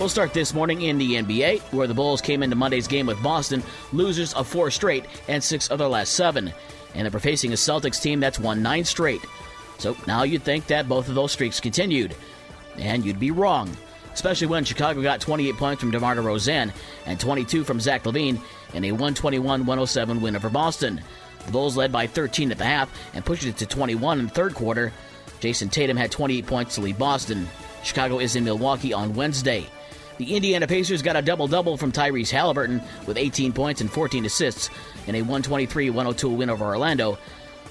We'll start this morning in the NBA, where the Bulls came into Monday's game with Boston, losers of four straight and six of their last seven. And they're facing a Celtics team that's won nine straight. So now you'd think that both of those streaks continued. And you'd be wrong, especially when Chicago got 28 points from DeMar DeRozan and 22 from Zach LaVine in a 121 107 win over Boston. The Bulls led by 13 at the half and pushed it to 21 in the third quarter. Jayson Tatum had 28 points to lead Boston. Chicago is in Milwaukee on Wednesday. The Indiana Pacers got a double double from Tyrese Haliburton with 18 points and 14 assists in a 123 102 win over Orlando.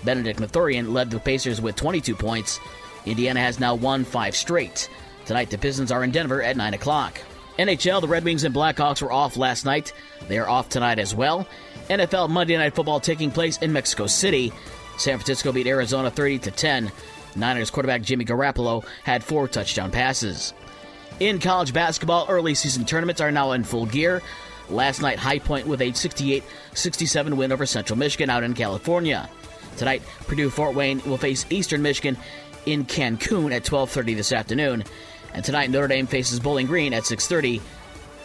Bennedict Mathurin led the Pacers with 22 points. Indiana has now won five straight. Tonight, the Pistons are in Denver at 9 o'clock. NHL, the Red Wings and Blackhawks were off last night. They are off tonight as well. NFL Monday Night Football taking place in Mexico City. San Francisco beat Arizona 30 to 10. Niners quarterback Jimmy Garoppolo had four touchdown passes. In college basketball, early season tournaments are now in full gear. Last night, High Point with a 68 67 win over Central Michigan out in California. Tonight, Purdue Fort Wayne will face Eastern Michigan in Cancun at 12:30 this afternoon, and tonight Notre Dame faces Bowling Green at 6:30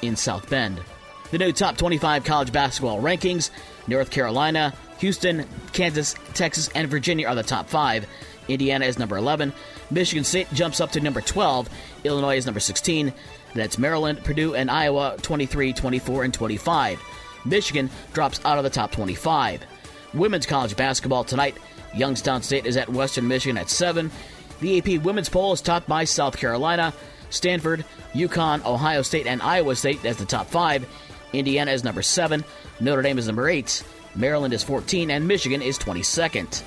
in South Bend. The new top 25 college basketball rankings: North Carolina, Houston, Kansas, Texas, and Virginia are the top 5. Indiana is number 11. Michigan State jumps up to number 12. Illinois is number 16. That's Maryland, Purdue, and Iowa 23, 24, and 25. Michigan drops out of the top 25. Women's college basketball tonight. Youngstown State is at Western Michigan at 7. The AP women's poll is topped by South Carolina, Stanford, UConn, Ohio State, and Iowa State as the top 5. Indiana is number 7. Notre Dame is number 8. Maryland is 14, and Michigan is 22nd.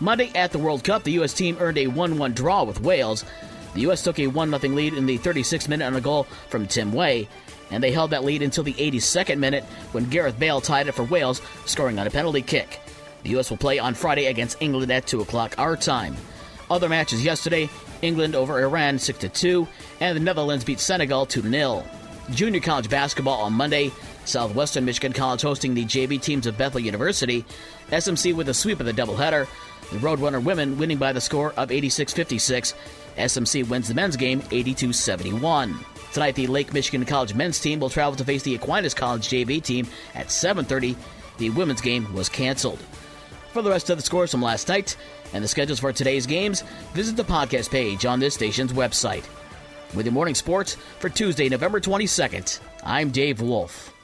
Monday at the World Cup, the U.S. team earned a 1 1 draw with Wales. The U.S. took a 1 0 lead in the 36th minute on a goal from Tim Weah, and they held that lead until the 82nd minute when Gareth Bale tied it for Wales, scoring on a penalty kick. The U.S. will play on Friday against England at 2 o'clock our time. Other matches yesterday England over Iran 6 2, and the Netherlands beat Senegal 2 0. Junior college basketball on Monday. Southwestern Michigan College hosting the JV teams of Bethel University. SMC with a sweep of the doubleheader. The Roadrunner women winning by the score of 86 56. SMC wins the men's game 82 71. Tonight, the Lake Michigan College men's team will travel to face the Aquinas College JV team at 7:30. The women's game was canceled. For the rest of the scores from last night and the schedules for today's games, visit the podcast page on this station's website. With your morning sports for Tuesday, November 22nd, I'm Dave Wolf.